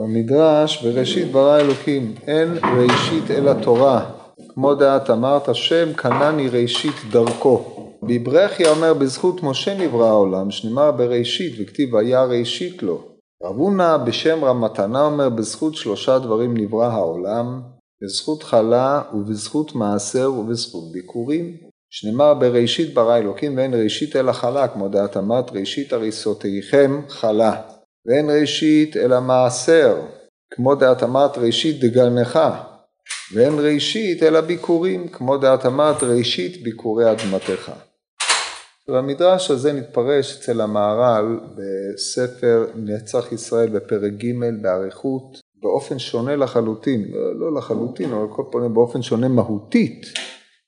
במדרש, בראשית ברא אלוקים, אין ראשית אלא תורה, כמו דעת אמרת, השם קנני ראשית דרכו. בברכיה אומר, בזכות משה נברא העולם, שנאמר בראשית, וכתיב היה ראשית לו. רב הונא בשם רמתנה אומר, בזכות שלושה דברים נברא העולם, בזכות חלה ובזכות מעשר ובזכות ביקורים. שנאמר בראשית ברא אלוקים ואין ראשית אלא חלה, כמו דעת אמרת, ראשית הריסותיכם חלה. ואין ראשית אלא מעשר, כמו דעת אמרת ראשית דגנך, ואין ראשית אלא ביקורים, כמו דעת אמרת ראשית ביקורי אדמתך. והמדרש הזה נתפרש אצל המהר"ל בספר נצח ישראל בפרק ג' באריכות באופן שונה לחלוטין, לא, לחלוטין, אבל כל פעם באופן שונה מהותית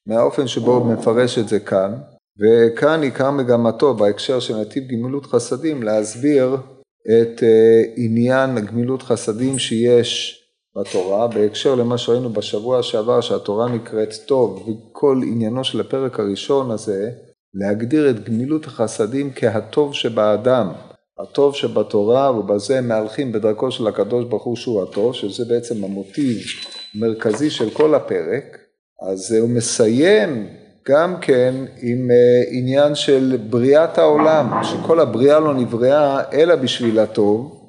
מהאופן שבו הוא מפרש את זה כאן, וכאן עיקר מגמתו בהקשר של נתיב גמילות חסדים להסביר את אה, עניין גמילות חסדים שיש בתורה, בהקשר למה שראינו בשבוע שעבר שהתורה נקראת טוב, וכל עניינו של הפרק הראשון הזה, להגדיר את גמילות החסדים כהטוב שבאדם, הטוב שבתורה, ובזה מהלכים בדרכו של הקדוש ברוך הוא שהוא הטוב, שזה בעצם המוטיב המרכזי של כל הפרק, אז הוא מסיים גם כן עם אה, עניין של בריאת העולם, שכל הבריאה לא נבראה אלא בשביל הטוב,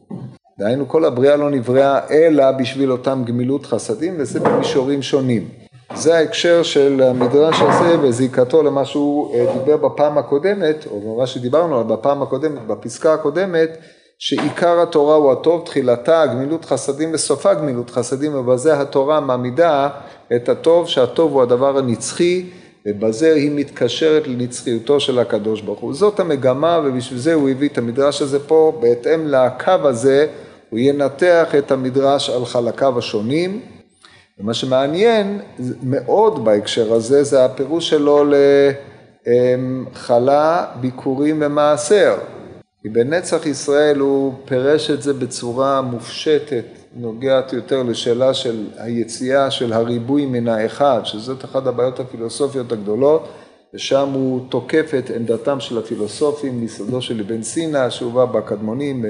דהיינו כל הבריאה לא נבראה אלא בשביל אותם גמילות חסדים וזה במישורים שונים. זה ההקשר של המדרש הזה וזיקתו למה שהוא אה, דיבר בפעם הקודמת, או מה שדיברנו עליו בפעם הקודמת, בפסקה הקודמת, שעיקר התורה הוא הטוב, תחילתה גמילות חסדים וסופה גמילות חסדים, ובזה התורה מעמידה את הטוב, שהטוב הוא הדבר הנצחי ובזה היא מתקשרת לנצחיותו של הקדוש ברוך הוא. זאת המגמה ובשביל זה הוא הביא את המדרש הזה פה, בהתאם לקו הזה הוא ינתח את המדרש על חלקיו השונים. ומה שמעניין מאוד בהקשר הזה זה הפירוש שלו לחלה, ביקורים ומעשר. כי בנצח ישראל הוא פירש את זה בצורה מופשטת נוגעת יותר לשאלה של היציאה של הריבוי מן האחד, שזאת אחת הבעיות הפילוסופיות הגדולות, ושם הוא תוקף את עמדתם של הפילוסופים מיסודו של אבן סינא, שהובא בקדמונים,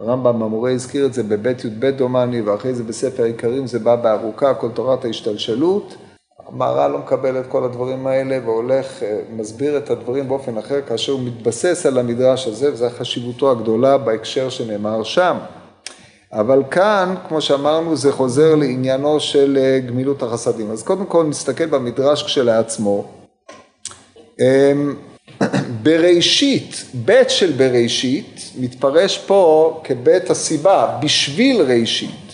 הרמב"ם המורה הזכיר את זה בבית י"ב דומני, ואחרי זה בספר העיקרים זה בא בארוכה, כל תורת ההשתלשלות. המהר"ל לא מקבל את כל הדברים האלה והולך, אה, מסביר את הדברים באופן אחר כאשר הוא מתבסס על המדרש הזה, וזו חשיבותו הגדולה בהקשר שנאמר שם. אבל כאן, כמו שאמרנו, זה חוזר לעניינו של אה, גמילות החסדים. אז קודם כל נסתכל במדרש כשלעצמו. אמ, בראשית, בית של בראשית, מתפרש פה כבית הסיבה, בשביל ראשית.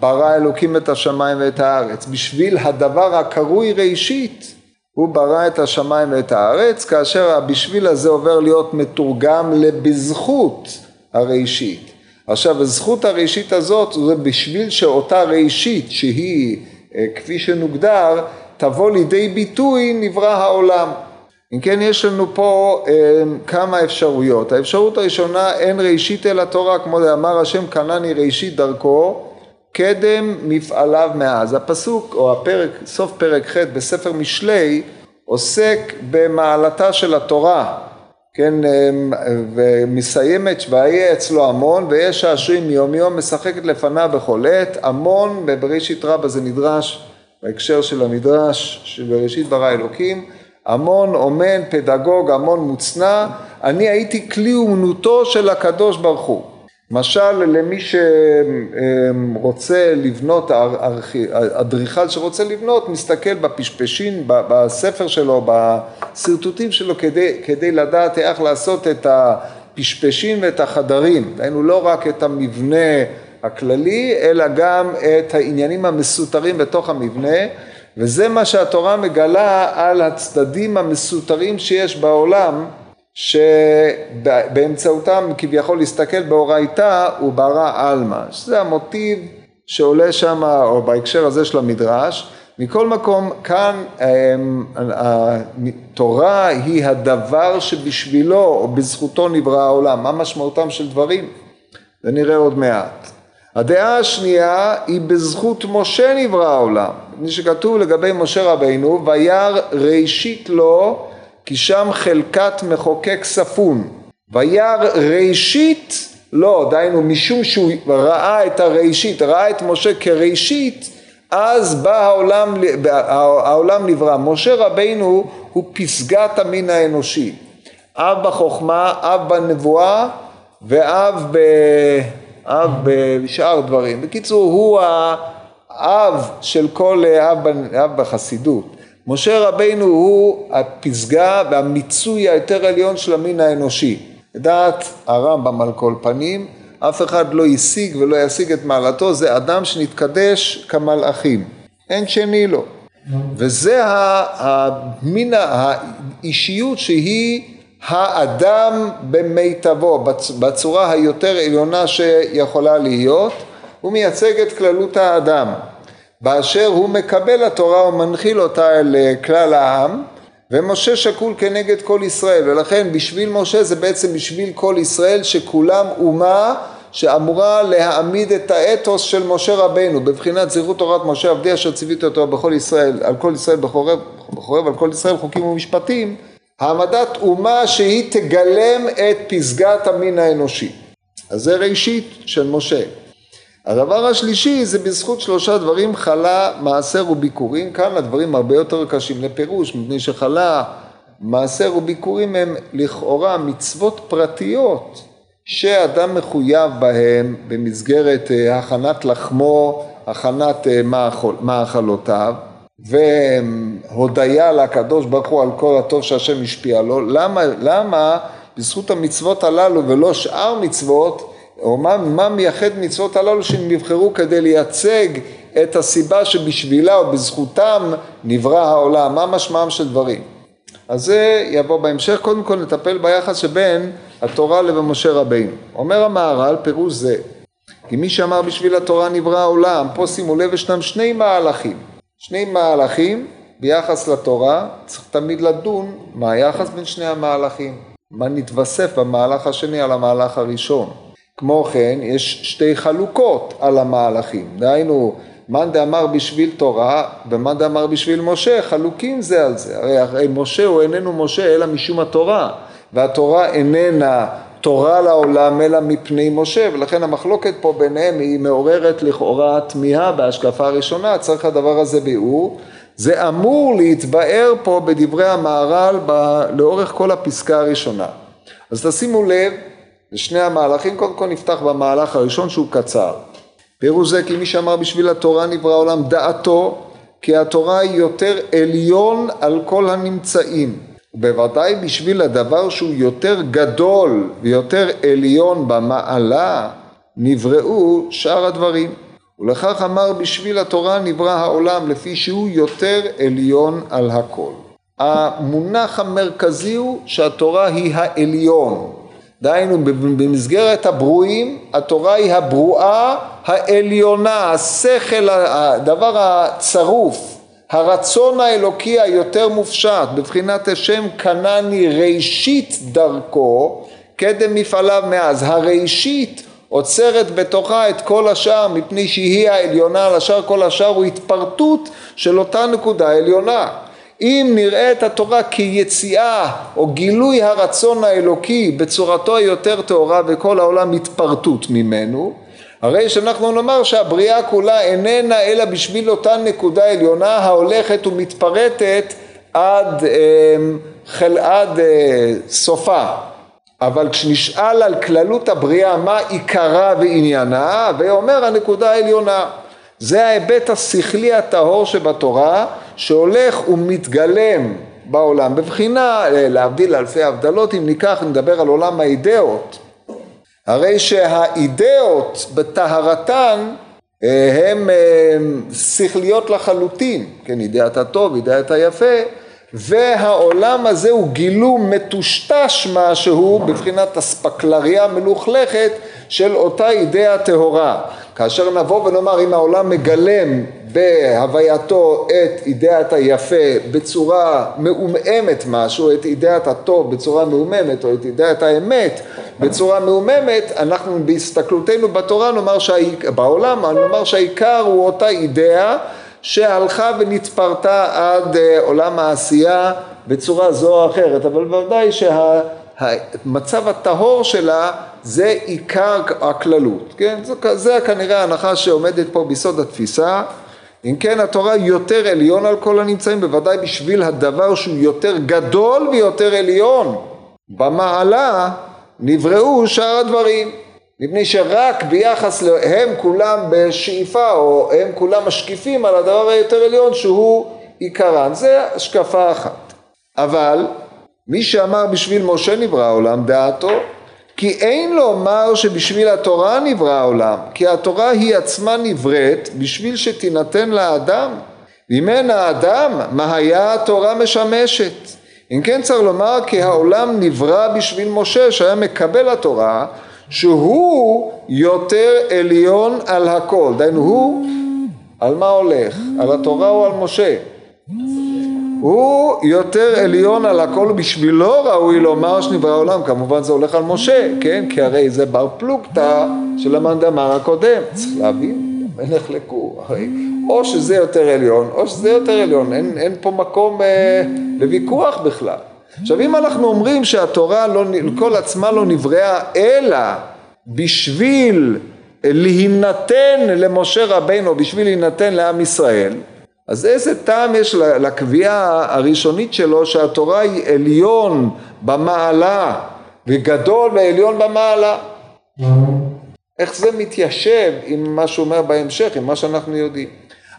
ברא אלוקים את השמיים ואת הארץ. בשביל הדבר הקרוי ראשית, הוא ברא את השמיים ואת הארץ, כאשר הבשביל הזה עובר להיות מתורגם לבזכות הראשית. עכשיו הזכות הראשית הזאת זה בשביל שאותה ראשית שהיא אה, כפי שנוגדר תבוא לידי ביטוי נברא העולם. אם כן יש לנו פה אה, כמה אפשרויות. האפשרות הראשונה אין ראשית אלא תורה כמו אמר השם קנני ראשית דרכו קדם מפעליו מאז. הפסוק או הפרק, סוף פרק ח' בספר משלי עוסק במעלתה של התורה כן, אמ, ומסיימת והיה אצלו המון ויש שעשועים מיום יום משחקת לפניו בכל עת, המון בבראשית רבה זה נדרש בהקשר של המדרש שבראשית ברא אלוקים, המון אומן, פדגוג, המון מוצנע, אני הייתי כלי אומנותו של הקדוש ברוך הוא. משל למי שרוצה לבנות, אדריכל שרוצה לבנות, מסתכל בפשפשין, בספר שלו, בשרטוטים שלו, כדי, כדי לדעת איך לעשות את הפשפשין ואת החדרים. דהיינו לא רק את המבנה הכללי, אלא גם את העניינים המסותרים בתוך המבנה, וזה מה שהתורה מגלה על הצדדים המסותרים שיש בעולם. שבאמצעותם כביכול להסתכל באורייתא הוא ברא עלמא, שזה המוטיב שעולה שם, או בהקשר הזה של המדרש. מכל מקום, כאן אמ, התורה היא הדבר שבשבילו או בזכותו נברא העולם. מה משמעותם של דברים? זה נראה עוד מעט. הדעה השנייה היא בזכות משה נברא העולם. מי שכתוב לגבי משה רבינו, וירא ראשית לו כי שם חלקת מחוקק ספון. וירא ראשית לא, דהיינו משום שהוא ראה את הראשית, ראה את משה כראשית, אז בא העולם, העולם נברא. משה רבינו הוא פסגת המין האנושי. אב בחוכמה, אב בנבואה ואב ב... אב בשאר דברים. בקיצור, הוא האב של כל אב, אב בחסידות. משה רבינו הוא הפסגה והמיצוי היותר עליון של המין האנושי. לדעת הרמב"ם על כל פנים, אף אחד לא השיג ולא ישיג את מעלתו, זה אדם שנתקדש כמלאכים, אין שני לו. וזה המין האישיות שהיא האדם במיטבו, בצורה היותר עליונה שיכולה להיות, הוא מייצג את כללות האדם. באשר הוא מקבל התורה ומנחיל אותה אל כלל העם, ומשה שקול כנגד כל ישראל, ולכן בשביל משה זה בעצם בשביל כל ישראל שכולם אומה שאמורה להעמיד את האתוס של משה רבנו, בבחינת זכרות תורת משה עבדי אשר ציווית אותו בכל ישראל, על כל ישראל בחורב, בחורב על כל ישראל חוקים ומשפטים, העמדת אומה שהיא תגלם את פסגת המין האנושי. אז זה ראשית של משה. הדבר השלישי זה בזכות שלושה דברים חלה, מעשר וביקורים, כאן הדברים הרבה יותר קשים לפירוש, מפני שחלה, מעשר וביקורים הם לכאורה מצוות פרטיות שאדם מחויב בהם במסגרת אה, הכנת לחמו, הכנת אה, מאכלותיו והודיה לקדוש ברוך הוא על כל הטוב שהשם השפיע לו, למה, למה בזכות המצוות הללו ולא שאר מצוות או מה, מה מייחד מצוות הללו שהם נבחרו כדי לייצג את הסיבה שבשבילה או בזכותם נברא העולם, מה משמעם של דברים. אז זה יבוא בהמשך, קודם כל נטפל ביחס שבין התורה לבין משה רבינו. אומר המהר"ל פירוש זה, כי מי שאמר בשביל התורה נברא העולם, פה שימו לב ישנם שני מהלכים, שני מהלכים ביחס לתורה, צריך תמיד לדון מה היחס בין שני המהלכים, מה נתווסף במהלך השני על המהלך הראשון. כמו כן, יש שתי חלוקות על המהלכים, דהיינו, מאן דאמר בשביל תורה ומאן דאמר בשביל משה, חלוקים זה על זה. הרי, הרי משה הוא איננו משה אלא משום התורה, והתורה איננה תורה לעולם אלא מפני משה, ולכן המחלוקת פה ביניהם היא מעוררת לכאורה תמיהה בהשקפה הראשונה, צריך הדבר הזה ביאור. זה אמור להתבאר פה בדברי המהר"ל לאורך כל הפסקה הראשונה. אז תשימו לב לשני המהלכים, קודם כל נפתח במהלך הראשון שהוא קצר. פירוש זה כי מי שאמר בשביל התורה נברא עולם דעתו כי התורה היא יותר עליון על כל הנמצאים. ובוודאי בשביל הדבר שהוא יותר גדול ויותר עליון במעלה נבראו שאר הדברים. ולכך אמר בשביל התורה נברא העולם לפי שהוא יותר עליון על הכל. המונח המרכזי הוא שהתורה היא העליון. דהיינו במסגרת הברואים התורה היא הברואה העליונה, השכל, הדבר הצרוף, הרצון האלוקי היותר מופשט, בבחינת השם קנני ראשית דרכו קדם מפעליו מאז. הראשית עוצרת בתוכה את כל השאר מפני שהיא העליונה על השאר, כל השאר הוא התפרטות של אותה נקודה עליונה. אם נראה את התורה כיציאה או גילוי הרצון האלוקי בצורתו היותר טהורה וכל העולם התפרטות ממנו, הרי שאנחנו נאמר שהבריאה כולה איננה אלא בשביל אותה נקודה עליונה ההולכת ומתפרטת עד, אה, עד אה, סופה. אבל כשנשאל על כללות הבריאה מה עיקרה ועניינה, ואומר הנקודה העליונה. זה ההיבט השכלי הטהור שבתורה שהולך ומתגלם בעולם בבחינה להבדיל אלפי הבדלות אם ניקח נדבר על עולם האידאות. הרי שהאידאות בטהרתן אה, הן אה, שכליות לחלוטין, כן, אידאת הטוב, אידאת היפה, והעולם הזה הוא גילום מטושטש משהו בבחינת אספקלריה מלוכלכת של אותה אידאה טהורה. כאשר נבוא ונאמר אם העולם מגלם בהווייתו את אידאת היפה בצורה מעומעמת משהו, את אידאת הטוב בצורה מעוממת או את אידאת האמת בצורה מעוממת, אנחנו בהסתכלותנו בתורה נאמר שהעיקר, בעולם נאמר שהעיקר הוא אותה אידאה שהלכה ונתפרטה עד אה, עולם העשייה בצורה זו או אחרת, אבל בוודאי שהמצב הטהור שלה זה עיקר הכללות, כן? זה, זה כנראה ההנחה שעומדת פה ביסוד התפיסה. אם כן התורה יותר עליון על כל הנמצאים, בוודאי בשביל הדבר שהוא יותר גדול ויותר עליון. במעלה נבראו שאר הדברים. מפני שרק ביחס להם כולם בשאיפה או הם כולם משקיפים על הדבר היותר עליון שהוא עיקרן. זה השקפה אחת. אבל מי שאמר בשביל משה נברא העולם דעתו כי אין לומר שבשביל התורה נברא העולם כי התורה היא עצמה נבראת בשביל שתינתן לאדם ואם אין האדם מה היה התורה משמשת אם כן צריך לומר כי העולם נברא בשביל משה שהיה מקבל התורה שהוא יותר עליון על הכל. דהיינו הוא על מה הולך? על התורה או על משה? הוא יותר עליון על הכל בשבילו ראוי לומר שנברא העולם כמובן זה הולך על משה כן? כי הרי זה בר פלוגתא של המאן דאמר הקודם. צריך להבין לכור הרי או שזה יותר עליון או שזה יותר עליון. אין, אין פה מקום אה, לוויכוח בכלל עכשיו אם אנחנו אומרים שהתורה לא, כל עצמה לא נבראה אלא בשביל להינתן למשה רבינו בשביל להינתן לעם ישראל אז איזה טעם יש לקביעה הראשונית שלו שהתורה היא עליון במעלה וגדול ועליון במעלה? איך זה מתיישב עם מה שהוא אומר בהמשך, עם מה שאנחנו יודעים?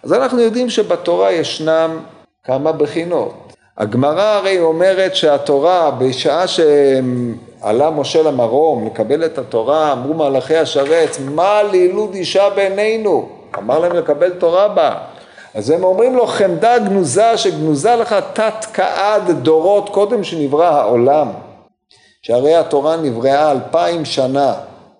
אז אנחנו יודעים שבתורה ישנם כמה בחינות. הגמרא הרי אומרת שהתורה בשעה שעלה משה למרום לקבל את התורה אמרו מלאכי השרץ מה לילוד אישה בעינינו? אמר להם לקבל תורה בה. אז הם אומרים לו חמדה גנוזה שגנוזה לך תת כעד דורות קודם שנברא העולם. שהרי התורה נבראה אלפיים שנה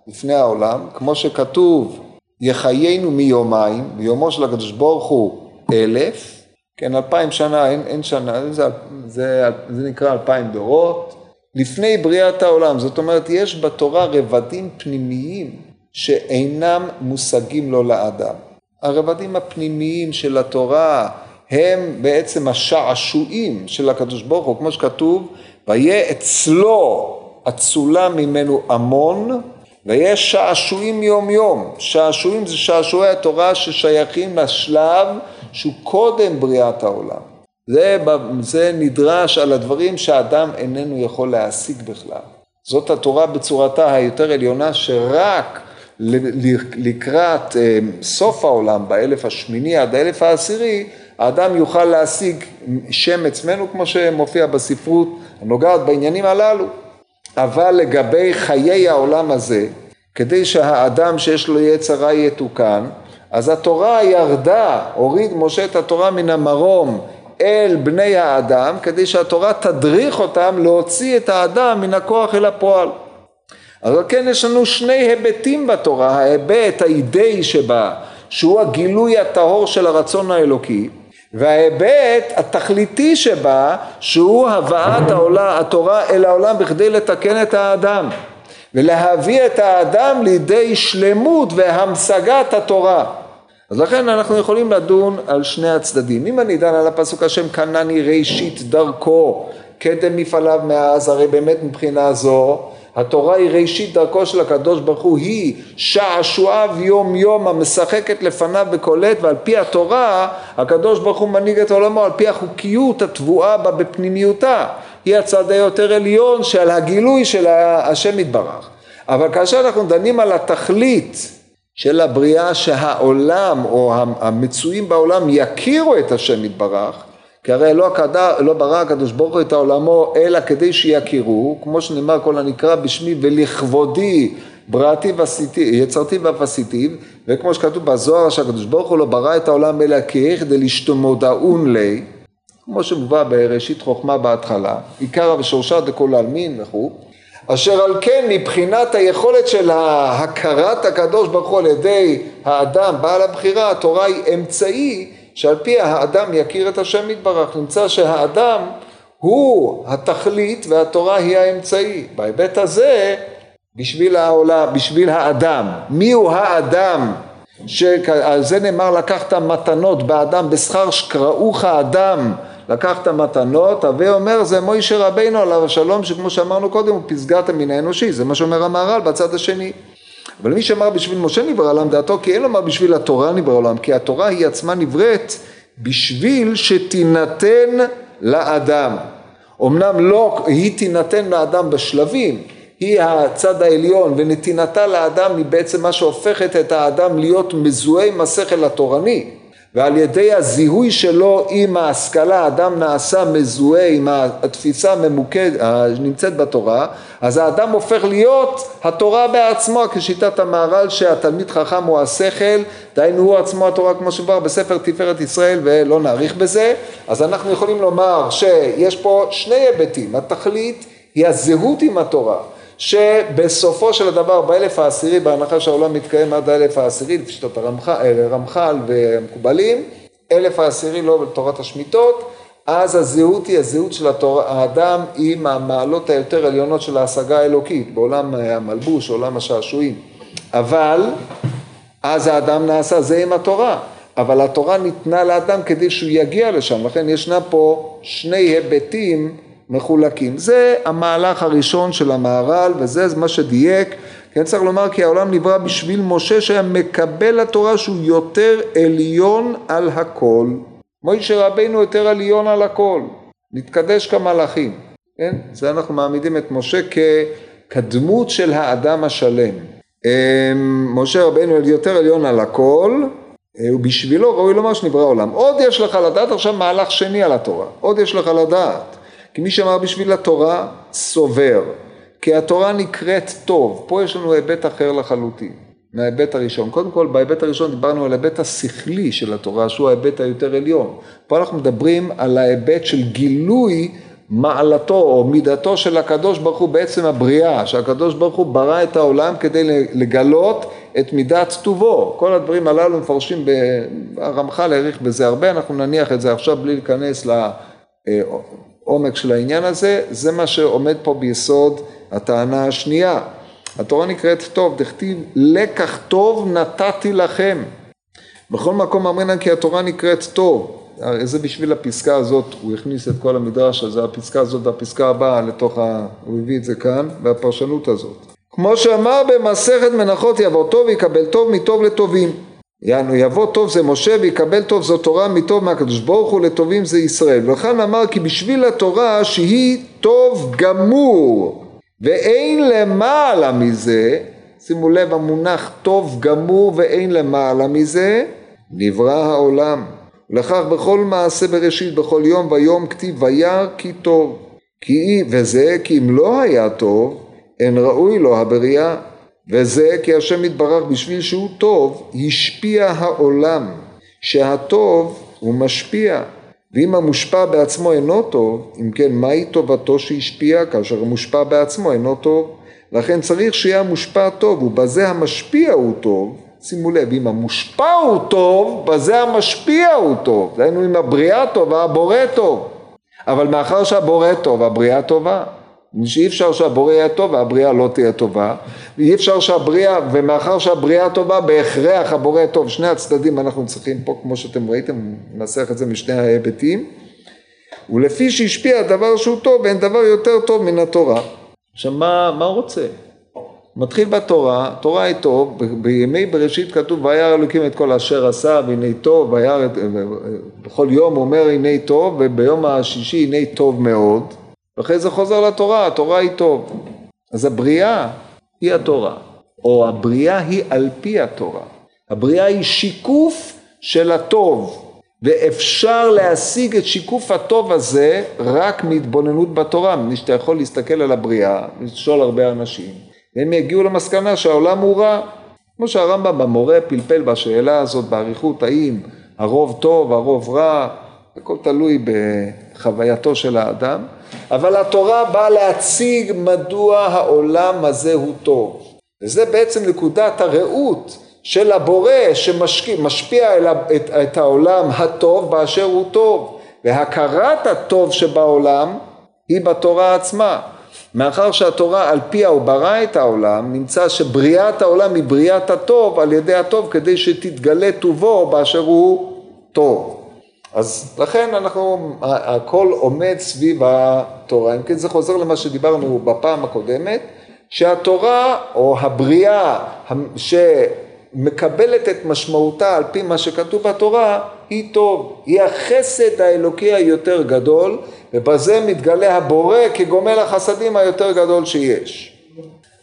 לפני העולם כמו שכתוב יחיינו מיומיים ביומו של הקדוש ברוך הוא אלף כן אלפיים שנה אין, אין שנה זה, זה, זה נקרא אלפיים דורות. לפני בריאת העולם זאת אומרת יש בתורה רבדים פנימיים שאינם מושגים לו לאדם. הרבדים הפנימיים של התורה הם בעצם השעשועים של הקדוש ברוך הוא, כמו שכתוב, ויהיה אצלו אצולה ממנו המון, ויש שעשועים יום יום. שעשועים זה שעשועי התורה ששייכים לשלב שהוא קודם בריאת העולם. זה, זה נדרש על הדברים שהאדם איננו יכול להשיג בכלל. זאת התורה בצורתה היותר עליונה שרק לקראת אה, סוף העולם, באלף השמיני עד האלף העשירי, האדם יוכל להשיג שם עצמנו כמו שמופיע בספרות הנוגעת בעניינים הללו. אבל לגבי חיי העולם הזה, כדי שהאדם שיש לו יצר רע יתוקן, אז התורה ירדה, הוריד משה את התורה מן המרום אל בני האדם, כדי שהתורה תדריך אותם להוציא את האדם מן הכוח אל הפועל. אבל כן יש לנו שני היבטים בתורה, ההיבט האידאי שבה, שהוא הגילוי הטהור של הרצון האלוקי, וההיבט התכליתי שבה, שהוא הבאת העולה, התורה אל העולם בכדי לתקן את האדם, ולהביא את האדם לידי שלמות והמשגת התורה. אז לכן אנחנו יכולים לדון על שני הצדדים. אם אני דן על הפסוק השם קנני ראשית דרכו, קדם מפעליו מאז, הרי באמת מבחינה זו התורה היא ראשית דרכו של הקדוש ברוך הוא, היא שעשועיו יום יום המשחקת לפניו עת ועל פי התורה הקדוש ברוך הוא מנהיג את עולמו על פי החוקיות הטבועה בה בפנימיותה, היא הצד היותר עליון של הגילוי של השם יתברך. אבל כאשר אנחנו דנים על התכלית של הבריאה שהעולם או המצויים בעולם יכירו את השם יתברך כי הרי לא, הקדר, לא ברא הקדוש ברוך הוא את העולמו אלא כדי שיכירו, כמו שנאמר כל הנקרא בשמי ולכבודי בראתי ועשיתי, יצרתי ואף עשיתיו, וכמו שכתוב בזוהר שהקדוש ברוך הוא לא ברא את העולם אלא כדי לשתומודעון לי, כמו שמובא בראשית חוכמה בהתחלה, עיקרא ושורשה דכל העלמין וכו', אשר על כן מבחינת היכולת של הכרת הקדוש ברוך הוא על ידי האדם בעל הבחירה, התורה היא אמצעי שעל פי האדם יכיר את השם יתברך, נמצא שהאדם הוא התכלית והתורה היא האמצעי. בהיבט הזה, בשביל העולם, בשביל האדם. מי הוא האדם? שעל זה נאמר לקחת מתנות באדם בשכר שקראוך אדם לקח את המתנות, הווה אומר זה מוישה רבינו עליו השלום, שכמו שאמרנו קודם, הוא פסגת המין האנושי, זה מה שאומר המהר"ל בצד השני. אבל מי שאמר בשביל משה נברא עולם דעתו, כי אין לומר בשביל התורה נברא עולם, כי התורה היא עצמה נבראת בשביל שתינתן לאדם. אמנם לא, היא תינתן לאדם בשלבים, היא הצד העליון ונתינתה לאדם היא בעצם מה שהופכת את האדם להיות מזוהה עם השכל התורני ועל ידי הזיהוי שלו עם ההשכלה האדם נעשה מזוהה עם התפיסה הנמצאת בתורה אז האדם הופך להיות התורה בעצמו כשיטת המהר"ל שהתלמיד חכם הוא השכל דהיינו הוא עצמו התורה כמו שבר בספר תפארת ישראל ולא נאריך בזה. אז אנחנו יכולים לומר שיש פה שני היבטים. התכלית היא הזהות עם התורה שבסופו של הדבר באלף העשירי, בהנחה שהעולם מתקיים עד האלף העשירי, לפי שיטות הרמח"ל והמקובלים, אלף העשירי לא בתורת השמיטות, אז הזהות היא הזהות של התור... האדם עם המעלות היותר עליונות של ההשגה האלוקית, בעולם המלבוש, עולם השעשועים. אבל אז האדם נעשה זה עם התורה, אבל התורה ניתנה לאדם כדי שהוא יגיע לשם, לכן ישנה פה שני היבטים מחולקים. זה המהלך הראשון של המהר"ל וזה מה שדייק. כן צריך לומר כי העולם נברא בשביל משה שהיה מקבל לתורה שהוא יותר עליון על הכל. מוישה רבינו יותר עליון על הכל. נתקדש כמלאכים. כן? זה אנחנו מעמידים את משה כדמות של האדם השלם. אמ, משה רבינו יותר עליון על הכל, אה, ובשבילו ראוי לומר שנברא עולם. עוד יש לך לדעת עכשיו מהלך שני על התורה. עוד יש לך לדעת. כי מי שאמר בשביל התורה סובר, כי התורה נקראת טוב, פה יש לנו היבט אחר לחלוטין, מההיבט הראשון. קודם כל בהיבט הראשון דיברנו על ההיבט השכלי של התורה, שהוא ההיבט היותר עליון. פה אנחנו מדברים על ההיבט של גילוי מעלתו או מידתו של הקדוש ברוך הוא בעצם הבריאה, שהקדוש ברוך הוא ברא את העולם כדי לגלות את מידת טובו. כל הדברים הללו מפרשים, הרמח"ל העריך בזה הרבה, אנחנו נניח את זה עכשיו בלי להיכנס ל... העומק של העניין הזה, זה מה שעומד פה ביסוד הטענה השנייה. התורה נקראת טוב, דכתיב לקח טוב נתתי לכם. בכל מקום אמרינן כי התורה נקראת טוב. זה בשביל הפסקה הזאת, הוא הכניס את כל המדרש הזה, הפסקה הזאת והפסקה הבאה לתוך ה... הוא הביא את זה כאן, והפרשנות הזאת. כמו שאמר במסכת מנחות יבוא טוב יקבל טוב מטוב לטובים. יענו יבוא טוב זה משה ויקבל טוב זו תורה מטוב מהקדוש ברוך הוא לטובים זה ישראל. וכאן אמר כי בשביל התורה שהיא טוב גמור ואין למעלה מזה שימו לב המונח טוב גמור ואין למעלה מזה נברא העולם. לכך בכל מעשה בראשית בכל יום ויום כתיב וירא כי טוב. כי וזה כי אם לא היה טוב אין ראוי לו הבריאה וזה כי השם יתברך בשביל שהוא טוב, השפיע העולם, שהטוב הוא משפיע, ואם המושפע בעצמו אינו טוב, אם כן מהי טובתו שהשפיע כאשר המושפע בעצמו אינו טוב? לכן צריך שיהיה המושפע טוב, ובזה המשפיע הוא טוב, שימו לב, אם המושפע הוא טוב, בזה המשפיע הוא טוב, דהיינו אם הבריאה טובה, הבורא טוב, אבל מאחר שהבורא טוב, הבריאה טובה. שאי אפשר שהבורא יהיה טוב והבריאה לא תהיה טובה, ואי אפשר שהבריאה, ומאחר שהבריאה טובה, בהכרח הבורא טוב, שני הצדדים אנחנו צריכים פה, כמו שאתם ראיתם, ננסח את זה משני ההיבטים, ולפי שהשפיע הדבר שהוא טוב, אין דבר יותר טוב מן התורה. עכשיו מה, מה רוצה? מתחיל בתורה, תורה היא טוב, בימי בראשית כתוב וירא אלוקים את כל אשר עשה והנה טוב, וירא, בכל יום הוא אומר הנה טוב וביום השישי הנה טוב מאוד ואחרי זה חוזר לתורה, התורה היא טוב. אז הבריאה היא התורה, או הבריאה היא על פי התורה. הבריאה היא שיקוף של הטוב, ואפשר להשיג את שיקוף הטוב הזה רק מהתבוננות בתורה, מפני שאתה יכול להסתכל על הבריאה, לשאול הרבה אנשים, והם יגיעו למסקנה שהעולם הוא רע. כמו שהרמב"ם במורה פלפל בשאלה הזאת באריכות, האם הרוב טוב, הרוב רע, הכל תלוי בחווייתו של האדם, אבל התורה באה להציג מדוע העולם הזה הוא טוב. וזה בעצם נקודת הראות של הבורא שמשפיע את, את העולם הטוב באשר הוא טוב, והכרת הטוב שבעולם היא בתורה עצמה. מאחר שהתורה על פיה הוא ברא את העולם, נמצא שבריאת העולם היא בריאת הטוב על ידי הטוב כדי שתתגלה טובו באשר הוא טוב. אז לכן אנחנו, הכל עומד סביב התורה. אם כן זה חוזר למה שדיברנו בפעם הקודמת, שהתורה או הבריאה שמקבלת את משמעותה על פי מה שכתוב בתורה, היא טוב. היא החסד האלוקי היותר גדול, ובזה מתגלה הבורא כגומל החסדים היותר גדול שיש.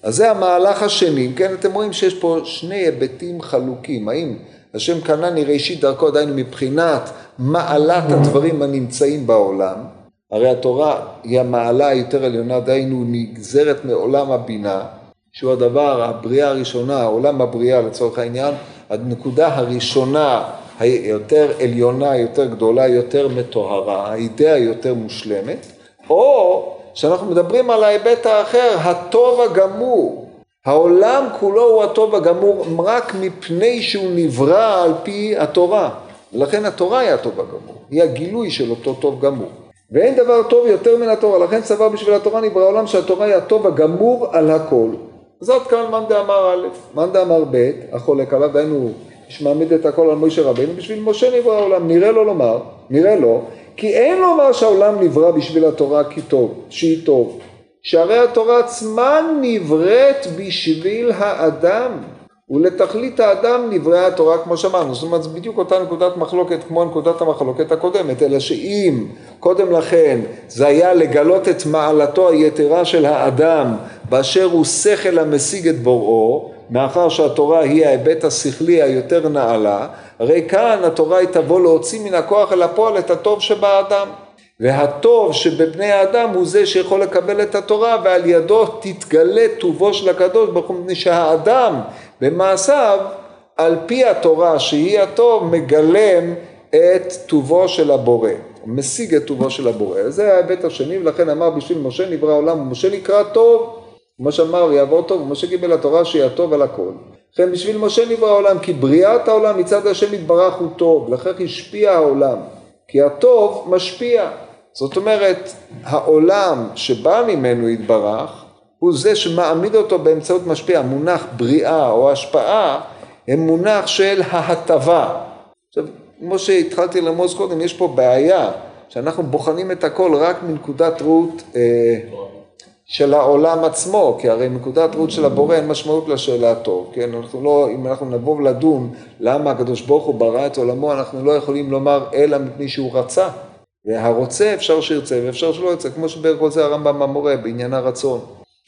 אז זה המהלך השני, כן, אתם רואים שיש פה שני היבטים חלוקים, האם השם קנני ראשית דרכו דהיינו מבחינת מעלת הדברים הנמצאים בעולם, הרי התורה היא המעלה היותר עליונה, דהיינו נגזרת מעולם הבינה, שהוא הדבר, הבריאה הראשונה, עולם הבריאה לצורך העניין, הנקודה הראשונה היותר עליונה, יותר גדולה, יותר מטוהרה, האידאה יותר מושלמת, או שאנחנו מדברים על ההיבט האחר, הטוב הגמור. העולם כולו הוא הטוב הגמור רק מפני שהוא נברא על פי התורה. ולכן התורה היא הטוב הגמור, היא הגילוי של אותו טוב גמור. ואין דבר טוב יותר מן התורה, לכן סבר בשביל התורה נברא העולם שהתורה היא הטוב הגמור על הכל. עד כאן מאן דאמר א', מאן דאמר ב', החולק עליו, דהיינו, מעמיד את הכל על משה רבינו, בשביל משה נברא העולם, נראה לו לומר, נראה לו, כי אין לומר שהעולם נברא בשביל התורה כי טוב, שהיא טוב, שהרי התורה עצמה נבראת בשביל האדם. ולתכלית האדם נבראה התורה כמו שאמרנו, זאת אומרת זה בדיוק אותה נקודת מחלוקת כמו נקודת המחלוקת הקודמת, אלא שאם קודם לכן זה היה לגלות את מעלתו היתרה של האדם באשר הוא שכל המשיג את בוראו, מאחר שהתורה היא ההיבט השכלי היותר נעלה, הרי כאן התורה היא תבוא להוציא מן הכוח אל הפועל את הטוב שבאדם. והטוב שבבני האדם הוא זה שיכול לקבל את התורה ועל ידו תתגלה טובו של הקדוש ברוך הוא מפני שהאדם במעשיו על פי התורה שהיא הטוב מגלם את טובו של הבורא, משיג את טובו של הבורא. זה ההיבט השני ולכן אמר בשביל משה נברא העולם ומשה נקרא טוב כמו שאמר יעבור טוב ומשה קיבל התורה שהיא הטוב על הכל. לכן בשביל משה נברא העולם כי בריאת העולם מצד השם יתברך הוא טוב לכן השפיע העולם כי הטוב משפיע זאת אומרת העולם שבא ממנו יתברך הוא זה שמעמיד אותו באמצעות משפיע. המונח בריאה או השפעה הם מונח של ההטבה. עכשיו, כמו שהתחלתי לרמוז קודם, יש פה בעיה שאנחנו בוחנים את הכל רק מנקודת ראות אה, של העולם עצמו, כי הרי מנקודת ראות של הבורא אין משמעות לשאלה הטוב, כן? אנחנו לא, אם אנחנו נבוא לדון למה הקדוש ברוך הוא ברא את עולמו, אנחנו לא יכולים לומר אלא מפני שהוא רצה. והרוצה אפשר שירצה ואפשר שלא ירצה, כמו שבערך זה הרמב"ם המורה בעניין הרצון.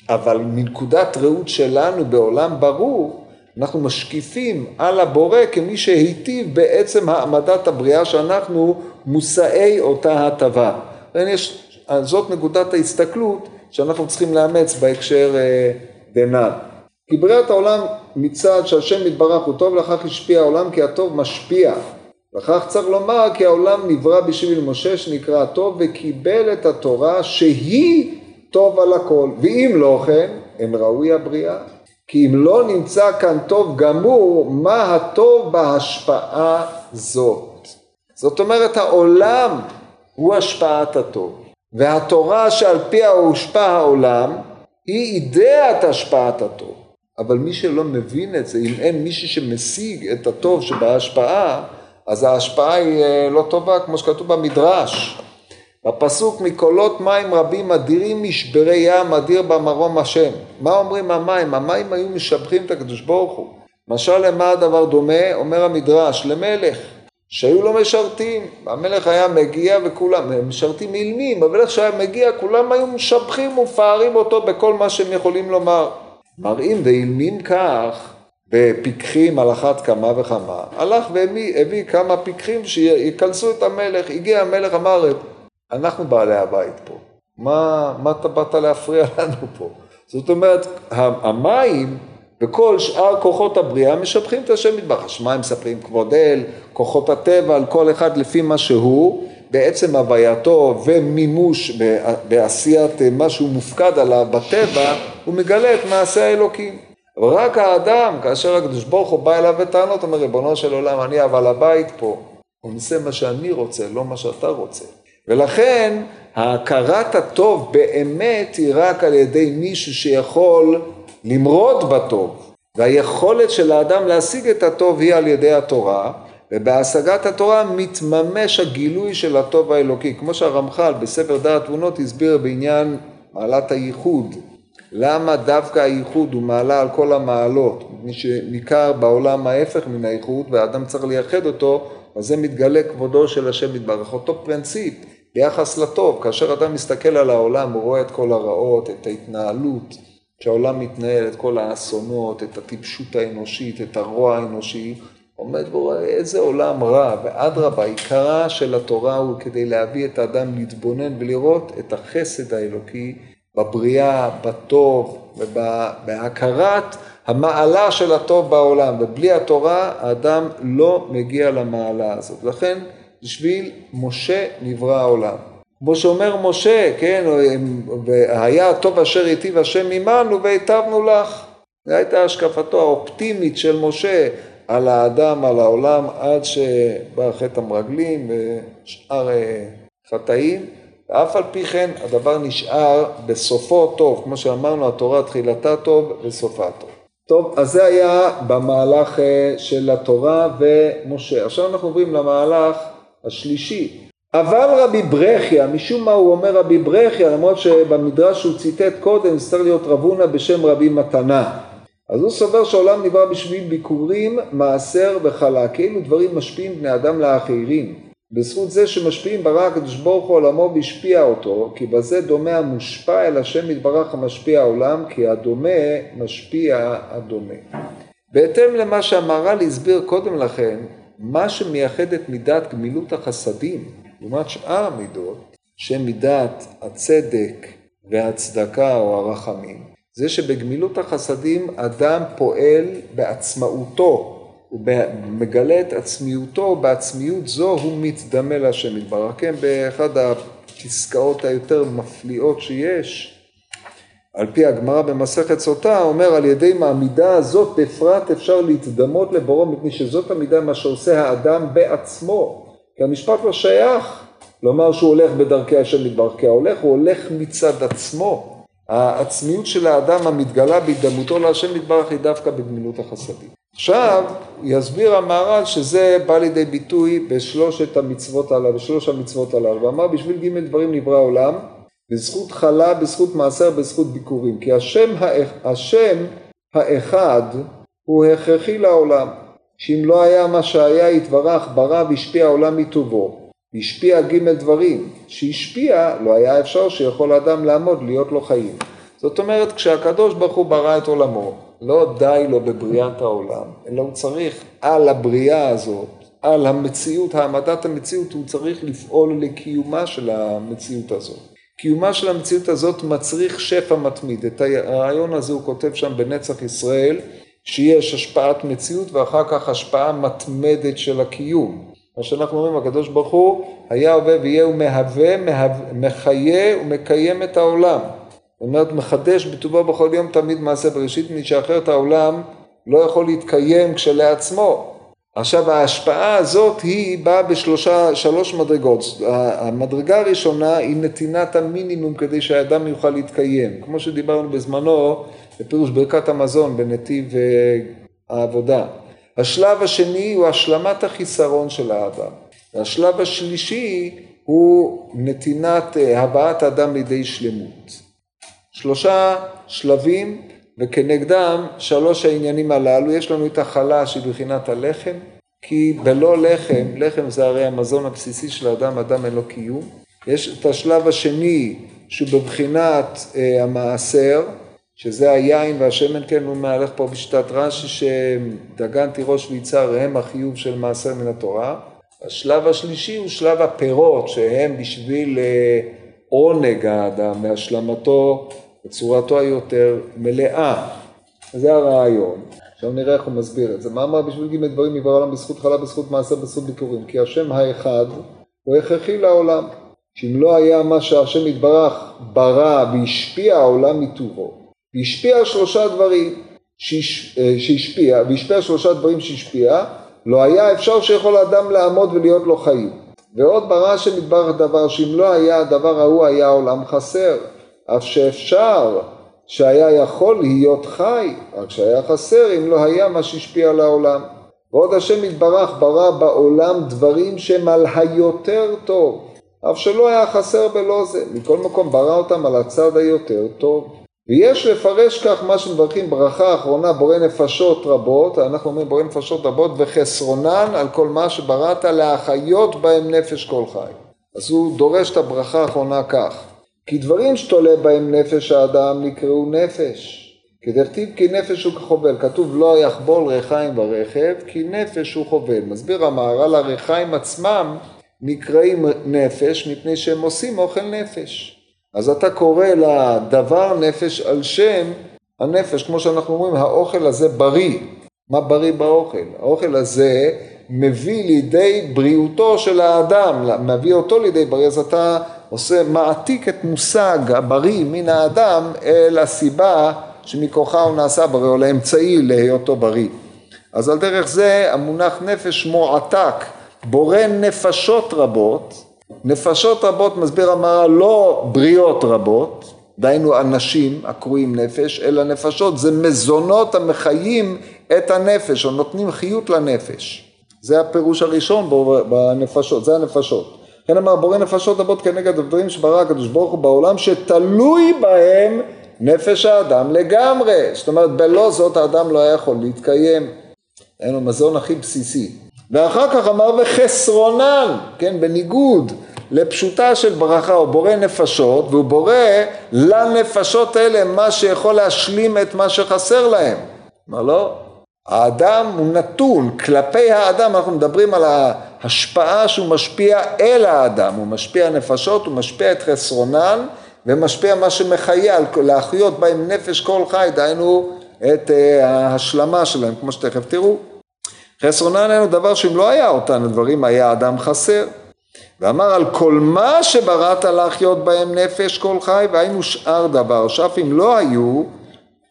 אבל מנקודת ראות שלנו בעולם ברור, אנחנו משקיפים על הבורא כמי שהיטיב בעצם העמדת הבריאה שאנחנו מושאי אותה הטבה. יש, זאת נקודת ההסתכלות שאנחנו צריכים לאמץ בהקשר אה, דנן. כי בריאת העולם מצד שהשם יתברך הוא טוב, לכך השפיע העולם כי הטוב משפיע. לכך צריך לומר כי העולם נברא בשביל משה שנקרא הטוב וקיבל את התורה שהיא טוב על הכל, ואם לא כן, אין ראוי הבריאה. כי אם לא נמצא כאן טוב גמור, מה הטוב בהשפעה זאת? זאת אומרת, העולם הוא השפעת הטוב, והתורה שעל פיה הושפע העולם, היא אידאת השפעת הטוב. אבל מי שלא מבין את זה, אם אין מישהו שמשיג את הטוב שבהשפעה, אז ההשפעה היא אה, לא טובה, כמו שכתוב במדרש. בפסוק מקולות מים רבים אדירים משברי ים אדיר במרום השם. מה אומרים המים? המים היו משבחים את הקדוש ברוך הוא. משל למה הדבר דומה? אומר המדרש, למלך, שהיו לו משרתים. המלך היה מגיע וכולם, הם משרתים אילמים, אבל איך שהיה מגיע כולם היו משבחים ופארים אותו בכל מה שהם יכולים לומר. מראים ואילמים כך בפיקחים על אחת כמה וכמה, הלך והביא כמה פיקחים שיקלסו את המלך, הגיע המלך אמר אנחנו בעלי הבית פה. מה, מה אתה באת להפריע לנו פה? זאת אומרת, המים וכל שאר כוחות הבריאה משבחים את השם מטבח. השמיים מספרים כבוד אל, כוחות הטבע, על כל אחד לפי מה שהוא, בעצם הווייתו ומימוש בעשיית מה שהוא מופקד עליו בטבע, הוא מגלה את מעשה האלוקים. אבל רק האדם, כאשר הקדוש ברוך הוא בא אליו בטענות, אומר ריבונו של עולם, אני אבל הבית פה, הוא עושה מה שאני רוצה, לא מה שאתה רוצה. ולכן הכרת הטוב באמת היא רק על ידי מישהו שיכול למרוד בטוב. והיכולת של האדם להשיג את הטוב היא על ידי התורה, ובהשגת התורה מתממש הגילוי של הטוב האלוקי, כמו שהרמח"ל בספר דעת תבונות הסביר בעניין מעלת הייחוד, למה דווקא הייחוד הוא מעלה על כל המעלות, מי שניכר בעולם ההפך מן הייחוד והאדם צריך לייחד אותו, אז זה מתגלה כבודו של השם יתברך, אותו פרינציפ ביחס לטוב, כאשר אדם מסתכל על העולם הוא רואה את כל הרעות, את ההתנהלות שהעולם מתנהל, את כל האסונות, את הטיפשות האנושית, את הרוע האנושי, עומד ורואה איזה עולם רע, ואדרבה, עיקרה של התורה הוא כדי להביא את האדם להתבונן ולראות את החסד האלוקי בבריאה, בטוב ובהכרת המעלה של הטוב בעולם, ובלי התורה האדם לא מגיע למעלה הזאת. לכן, בשביל משה נברא העולם. כמו שאומר משה, כן, והיה טוב אשר היטיב השם עמנו והיטבנו לך. זו הייתה השקפתו האופטימית של משה על האדם, על העולם, עד שבא חטא המרגלים ושאר אה, חטאים. ואף על פי כן הדבר נשאר בסופו טוב, כמו שאמרנו, התורה תחילתה טוב וסופה טוב. טוב, אז זה היה במהלך אה, של התורה ומשה. עכשיו אנחנו עוברים למהלך השלישי. אבל רבי ברכיה, משום מה הוא אומר רבי ברכיה, למרות שבמדרש הוא ציטט קודם, צריך להיות רבונה בשם רבי מתנה. אז הוא סובר שהעולם נברא בשביל ביקורים, מעשר וחלה, כאילו דברים משפיעים בני אדם לאחרים. בזכות זה שמשפיעים ברא הקדוש ברוך הוא עולמו והשפיע אותו, כי בזה דומה המושפע אל השם יתברך המשפיע העולם, כי הדומה משפיע הדומה. בהתאם למה שהמהר"ל הסביר קודם לכן, מה שמייחד את מידת גמילות החסדים, לעומת שאר המידות, שהן מידת הצדק והצדקה או הרחמים, זה שבגמילות החסדים אדם פועל בעצמאותו הוא מגלה את עצמיותו, בעצמיות זו הוא מתדמה להשם יתברך. כן, באחד הפסקאות היותר מפליאות שיש, על פי הגמרא במסכת סוטה, אומר על ידי מהמידה הזאת בפרט אפשר להתדמות לבורו, מפני שזאת המידה מה שעושה האדם בעצמו. כי המשפט לא שייך לומר שהוא הולך בדרכי השם יתברך, כי ההולך הוא הולך מצד עצמו. העצמיות של האדם המתגלה בהתדמותו להשם יתברך היא דווקא בגמילות החסדים. עכשיו יסביר המהר"ל שזה בא לידי ביטוי בשלושת המצוות הללו, בשלוש המצוות הללו, ואמר בשביל ג' דברים נברא העולם, בזכות חלה, בזכות מעשר, בזכות ביקורים, כי השם, השם האחד הוא הכרחי לעולם, שאם לא היה מה שהיה יתברך ברא והשפיע העולם מטובו, השפיע ג' דברים, שהשפיע לא היה אפשר שיכול האדם לעמוד להיות לו חיים. זאת אומרת כשהקדוש ברוך הוא ברא את עולמו לא די לו בבריאת העולם, אלא הוא צריך על הבריאה הזאת, על המציאות, העמדת המציאות, הוא צריך לפעול לקיומה של המציאות הזאת. קיומה של המציאות הזאת מצריך שפע מתמיד. את הרעיון הזה הוא כותב שם בנצח ישראל, שיש השפעת מציאות ואחר כך השפעה מתמדת של הקיום. מה שאנחנו אומרים, הקדוש ברוך הוא היה הווה ויהיה ומהווה, מחיה ומקיים את העולם. זאת אומרת, מחדש בטובו בכל יום תמיד מעשה בראשית, מפני שאחרת העולם לא יכול להתקיים כשלעצמו. עכשיו ההשפעה הזאת היא באה בשלושה, שלוש מדרגות. המדרגה הראשונה היא נתינת המינימום כדי שהאדם יוכל להתקיים. כמו שדיברנו בזמנו בפירוש ברכת המזון בנתיב אה, העבודה. השלב השני הוא השלמת החיסרון של האדם. והשלב השלישי הוא נתינת, אה, הבאת האדם לידי שלמות. שלושה שלבים וכנגדם שלוש העניינים הללו, יש לנו את החלה שהיא בחינת הלחם, כי בלא לחם, לחם זה הרי המזון הבסיסי של האדם, אדם אין לו קיום. יש את השלב השני שהוא בבחינת אה, המעשר, שזה היין והשמן, כן, הוא מהלך פה בשיטת רש"י, שדגן תירוש ויצהר הם החיוב של מעשר מן התורה. השלב השלישי הוא שלב הפירות, שהם בשביל אה, עונג האדם, מהשלמתו בצורתו היותר מלאה. זה הרעיון. עכשיו נראה איך הוא מסביר את זה. מה אמר בשביל ג' דברים יברא העולם בזכות חלה, בזכות מעשה, בזכות ביקורים? כי השם האחד הוא הכרחי לעולם. שאם לא היה מה שהשם יתברך ברא והשפיע העולם מטובו, והשפיע שלושה דברים שיש, אה, שהשפיע, והשפיע שלושה דברים שהשפיע, לא היה אפשר שיכול האדם לעמוד ולהיות לו חיים. ועוד ברא השם יתברך דבר שאם לא היה הדבר ההוא היה העולם חסר. אף שאפשר שהיה יכול להיות חי, רק שהיה חסר אם לא היה מה שהשפיע על העולם. ועוד השם יתברך ברא בעולם דברים שהם על היותר טוב, אף שלא היה חסר בלא זה. מכל מקום ברא אותם על הצד היותר טוב. ויש לפרש כך מה שמברכים ברכה אחרונה בורא נפשות רבות, אנחנו אומרים בורא נפשות רבות וחסרונן על כל מה שבראת להחיות בהם נפש כל חי. אז הוא דורש את הברכה האחרונה כך, כי דברים שתולה בהם נפש האדם נקראו נפש. כדכתיב כי נפש הוא כחובל, כתוב לא יחבול ריחיים ברכב, כי נפש הוא חובל. מסביר המהר"ל הריחיים עצמם נקראים נפש מפני שהם עושים אוכל נפש. אז אתה קורא לדבר נפש על שם הנפש, כמו שאנחנו אומרים, האוכל הזה בריא. מה בריא באוכל? האוכל הזה מביא לידי בריאותו של האדם, מביא אותו לידי בריא, אז אתה עושה, מעתיק את מושג הבריא מן האדם אל הסיבה שמכוחה הוא נעשה בריא, או לאמצעי להיותו בריא. אז על דרך זה המונח נפש מועתק, בורא נפשות רבות, נפשות רבות מסביר המהר"ל לא בריאות רבות, דהיינו אנשים הקרויים נפש, אלא נפשות זה מזונות המחיים את הנפש או נותנים חיות לנפש. זה הפירוש הראשון בנפשות, זה הנפשות. כן אמר בורא נפשות רבות כנגד הדברים שברא הקדוש ברוך הוא בעולם שתלוי בהם נפש האדם לגמרי. זאת אומרת בלא זאת האדם לא היה יכול להתקיים. אין לו מזון הכי בסיסי. ואחר כך אמר וחסרונן, כן, בניגוד לפשוטה של ברכה, הוא בורא נפשות, והוא בורא לנפשות האלה מה שיכול להשלים את מה שחסר להם. אמר לא, האדם הוא נתון, כלפי האדם אנחנו מדברים על ההשפעה שהוא משפיע אל האדם, הוא משפיע נפשות, הוא משפיע את חסרונן ומשפיע מה שמחיה, להחיות בהם נפש כל חי, דהיינו את אה, ההשלמה שלהם, כמו שתכף תראו. חסרונן אינו דבר שאם לא היה אותן הדברים, היה אדם חסר. ואמר על כל מה שבראת להחיות בהם נפש כל חי, והיינו שאר דבר, שאף אם לא היו,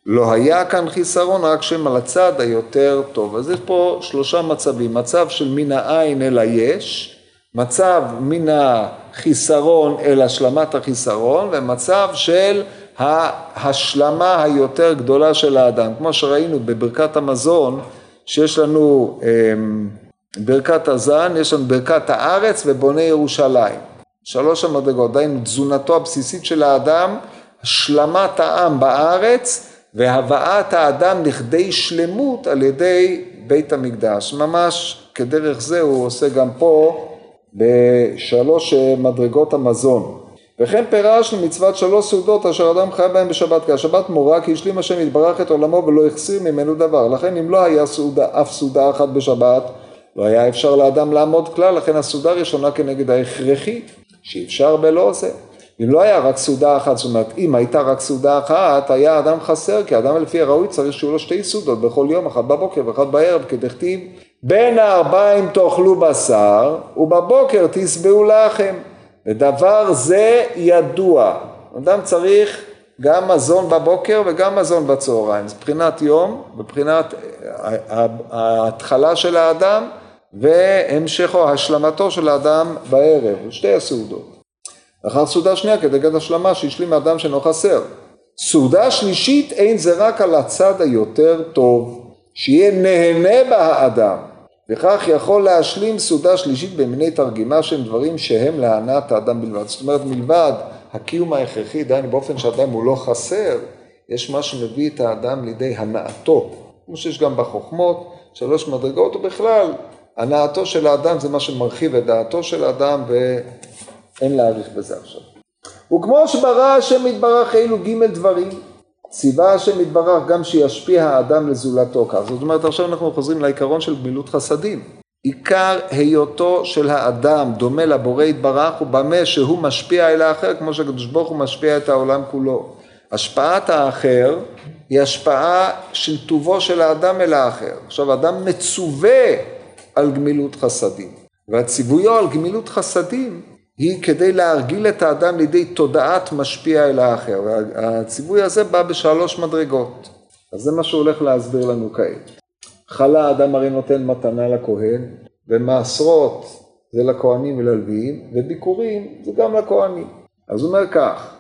לא היה כאן חיסרון, רק שהם על הצד היותר טוב. אז יש פה שלושה מצבים, מצב של מן העין אל היש, מצב מן החיסרון אל השלמת החיסרון, ומצב של ההשלמה היותר גדולה של האדם. כמו שראינו בברכת המזון, שיש לנו אמ, ברכת הזן, יש לנו ברכת הארץ ובונה ירושלים. שלוש המדרגות, דהיינו תזונתו הבסיסית של האדם, השלמת העם בארץ והבאת האדם לכדי שלמות על ידי בית המקדש. ממש כדרך זה הוא עושה גם פה בשלוש מדרגות המזון. וכן פירש למצוות שלוש סעודות אשר אדם חי בהם בשבת, כי השבת מורה כי השלים השם יתברך את עולמו ולא החסיר ממנו דבר. לכן אם לא היה סעודה, אף סעודה אחת בשבת, לא היה אפשר לאדם לעמוד כלל, לכן הסעודה הראשונה כנגד ההכרחי, שאי אפשר בלא זה. אם לא היה רק סעודה אחת, זאת אומרת, אם הייתה רק סעודה אחת, היה אדם חסר, כי אדם לפי הראוי צריך שיהיו לו שתי סעודות בכל יום, אחת בבוקר ואחת בערב, כדכתיב, בין הארבעים תאכלו בשר, ובבוקר תשבעו לחם. ודבר זה ידוע. אדם צריך גם מזון בבוקר וגם מזון בצהריים. זה מבחינת יום, מבחינת ההתחלה של האדם והמשכו, השלמתו של האדם בערב, שתי הסעודות. אחר סעודה שנייה כדגד השלמה שהשלים האדם שאינו חסר. סעודה שלישית אין זה רק על הצד היותר טוב, שיהיה נהנה בה האדם, וכך יכול להשלים סעודה שלישית במיני תרגימה שהם דברים שהם להנאת האדם בלבד. זאת אומרת מלבד הקיום ההכרחי, דהיינו באופן שאדם הוא לא חסר, יש מה שמביא את האדם לידי הנאתו, כמו שיש גם בחוכמות, שלוש מדרגות, ובכלל הנאתו של האדם זה מה שמרחיב את דעתו של האדם ואין להאריך בזה עכשיו. וכמו שברא השם יתברך אלו ג' דברים, ציווה השם יתברך גם שישפיע האדם לזולתו כך. זאת אומרת עכשיו אנחנו חוזרים לעיקרון של גמילות חסדים. עיקר היותו של האדם דומה לבורא יתברך הוא במה שהוא משפיע אל האחר כמו שהקדוש ברוך הוא משפיע את העולם כולו. השפעת האחר היא השפעה של טובו של האדם אל האחר. עכשיו האדם מצווה על גמילות חסדים והציוויו על גמילות חסדים היא כדי להרגיל את האדם לידי תודעת משפיע אל האחר. והציווי הזה בא בשלוש מדרגות. אז זה מה שהוא הולך להסביר לנו כעת. חלה האדם הרי נותן מתנה לכהן, ומעשרות זה לכהנים וללוויים, וביקורים זה גם לכהנים. אז הוא אומר כך,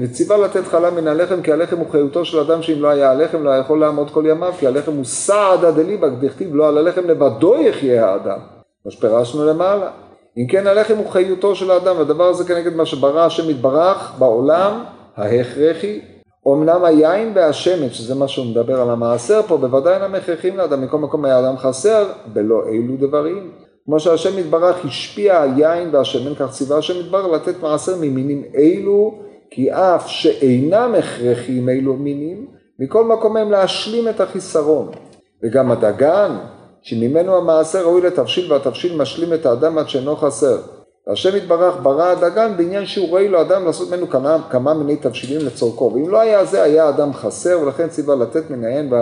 וציווה לתת חלה מן הלחם, כי הלחם הוא חיותו של אדם שאם לא היה הלחם לא יכול לעמוד כל ימיו, כי הלחם הוא סעדה דליבא, דכתיב לא על הלחם לבדו יחיה האדם, כמו שפירשנו למעלה. אם כן הלחם הוא חיותו של האדם, והדבר הזה כנגד מה שברא השם יתברך בעולם ההכרחי. אמנם היין והשמש, שזה מה שהוא מדבר על המעשר פה, בוודאי אינם הכרחים לאדם, מכל מקום היה אדם חסר, בלא אילו דברים. כמו שהשם יתברך השפיע היין והשמן, כך ציווה השם יתברך לתת מעשר ממינים אלו, כי אף שאינם הכרחים אלו מינים, מכל מקום הם להשלים את החיסרון. וגם הדגן, שממנו המעשר ראוי לתבשיל והתבשיל משלים את האדם עד שאינו חסר. והשם יתברך ברא הדגן בעניין שהוא ראוי לו אדם לעשות ממנו כמה, כמה מיני תבשילים לצורכו. ואם לא היה זה, היה אדם חסר, ולכן ציווה לתת מן העין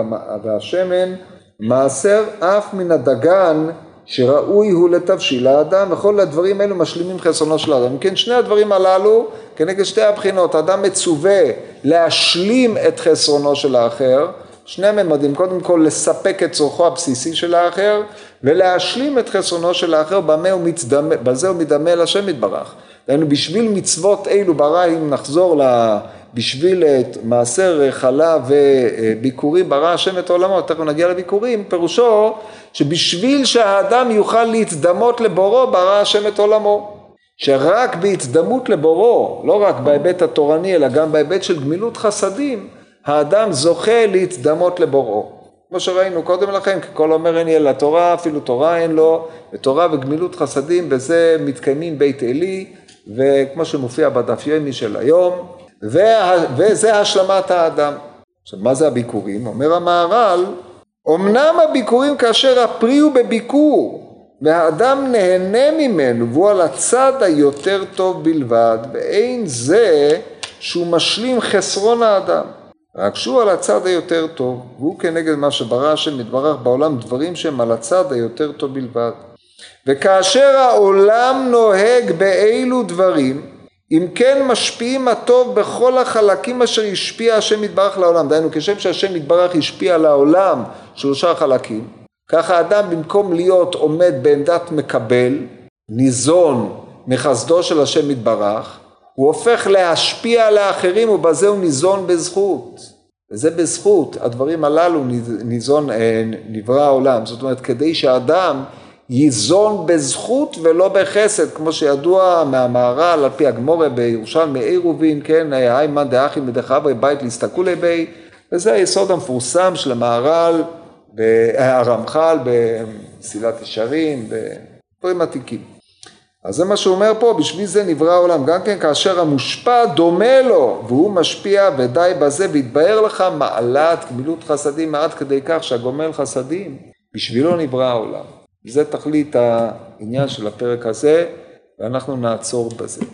והשמן מעשר אף מן הדגן שראוי הוא לתבשיל האדם, וכל הדברים האלו משלימים חסרונו של האדם. כן, שני הדברים הללו, כנגד שתי הבחינות, האדם מצווה להשלים את חסרונו של האחר, שני ממדים, קודם כל לספק את צורכו הבסיסי של האחר, ולהשלים את חסרונו של האחר, במה הוא מצדמה, בזה הוא מדמה לשם יתברך. דהיינו, בשביל מצוות אלו ברא, אם נחזור ל... בשביל את מעשר חלה וביקורים ברא השם את העולמו, תכף נגיע לביקורים, פירושו שבשביל שהאדם יוכל להתדמות לבורו ברא השם את עולמו. שרק בהתדמות לבורו, לא רק בהיבט התורני אלא גם בהיבט של גמילות חסדים, האדם זוכה להתדמות לבוראו. כמו שראינו קודם לכן, כי כל אומר אין אלא תורה, אפילו תורה אין לו, ותורה וגמילות חסדים, בזה מתקיימים בית עלי, וכמו שמופיע בדף יומי של היום, וה, וזה השלמת האדם. עכשיו, מה זה הביקורים? אומר המהר"ל, אמנם הביקורים כאשר הפרי הוא בביקור, והאדם נהנה ממנו, והוא על הצד היותר טוב בלבד, ואין זה שהוא משלים חסרון האדם. רק שהוא על הצד היותר טוב, והוא כנגד מה שברא השם יתברך בעולם דברים שהם על הצד היותר טוב בלבד. וכאשר העולם נוהג באילו דברים, אם כן משפיעים הטוב בכל החלקים אשר השפיע השם יתברך לעולם. דהיינו, כשם שהשם יתברך השפיע לעולם שלושה חלקים, ככה אדם במקום להיות עומד בעמדת מקבל, ניזון מחסדו של השם יתברך, הוא הופך להשפיע על האחרים ובזה הוא ניזון בזכות. וזה בזכות, הדברים הללו ניזון, אה, נברא העולם. זאת אומרת, כדי שאדם ייזון בזכות ולא בחסד, כמו שידוע מהמהר"ל על פי הגמורה בירושלמי עירובין, כן, היימן דאחים ודחברי בית להסתכולי בי, וזה היסוד המפורסם של המהר"ל, הרמח"ל במסילת ישרים, בדברים עתיקים. אז זה מה שהוא אומר פה, בשביל זה נברא העולם, גם כן כאשר המושפע דומה לו, והוא משפיע ודי בזה, והתבהר לך מעלת גמילות חסדים עד כדי כך שהגומל חסדים, בשבילו נברא העולם. זה תכלית העניין של הפרק הזה, ואנחנו נעצור בזה.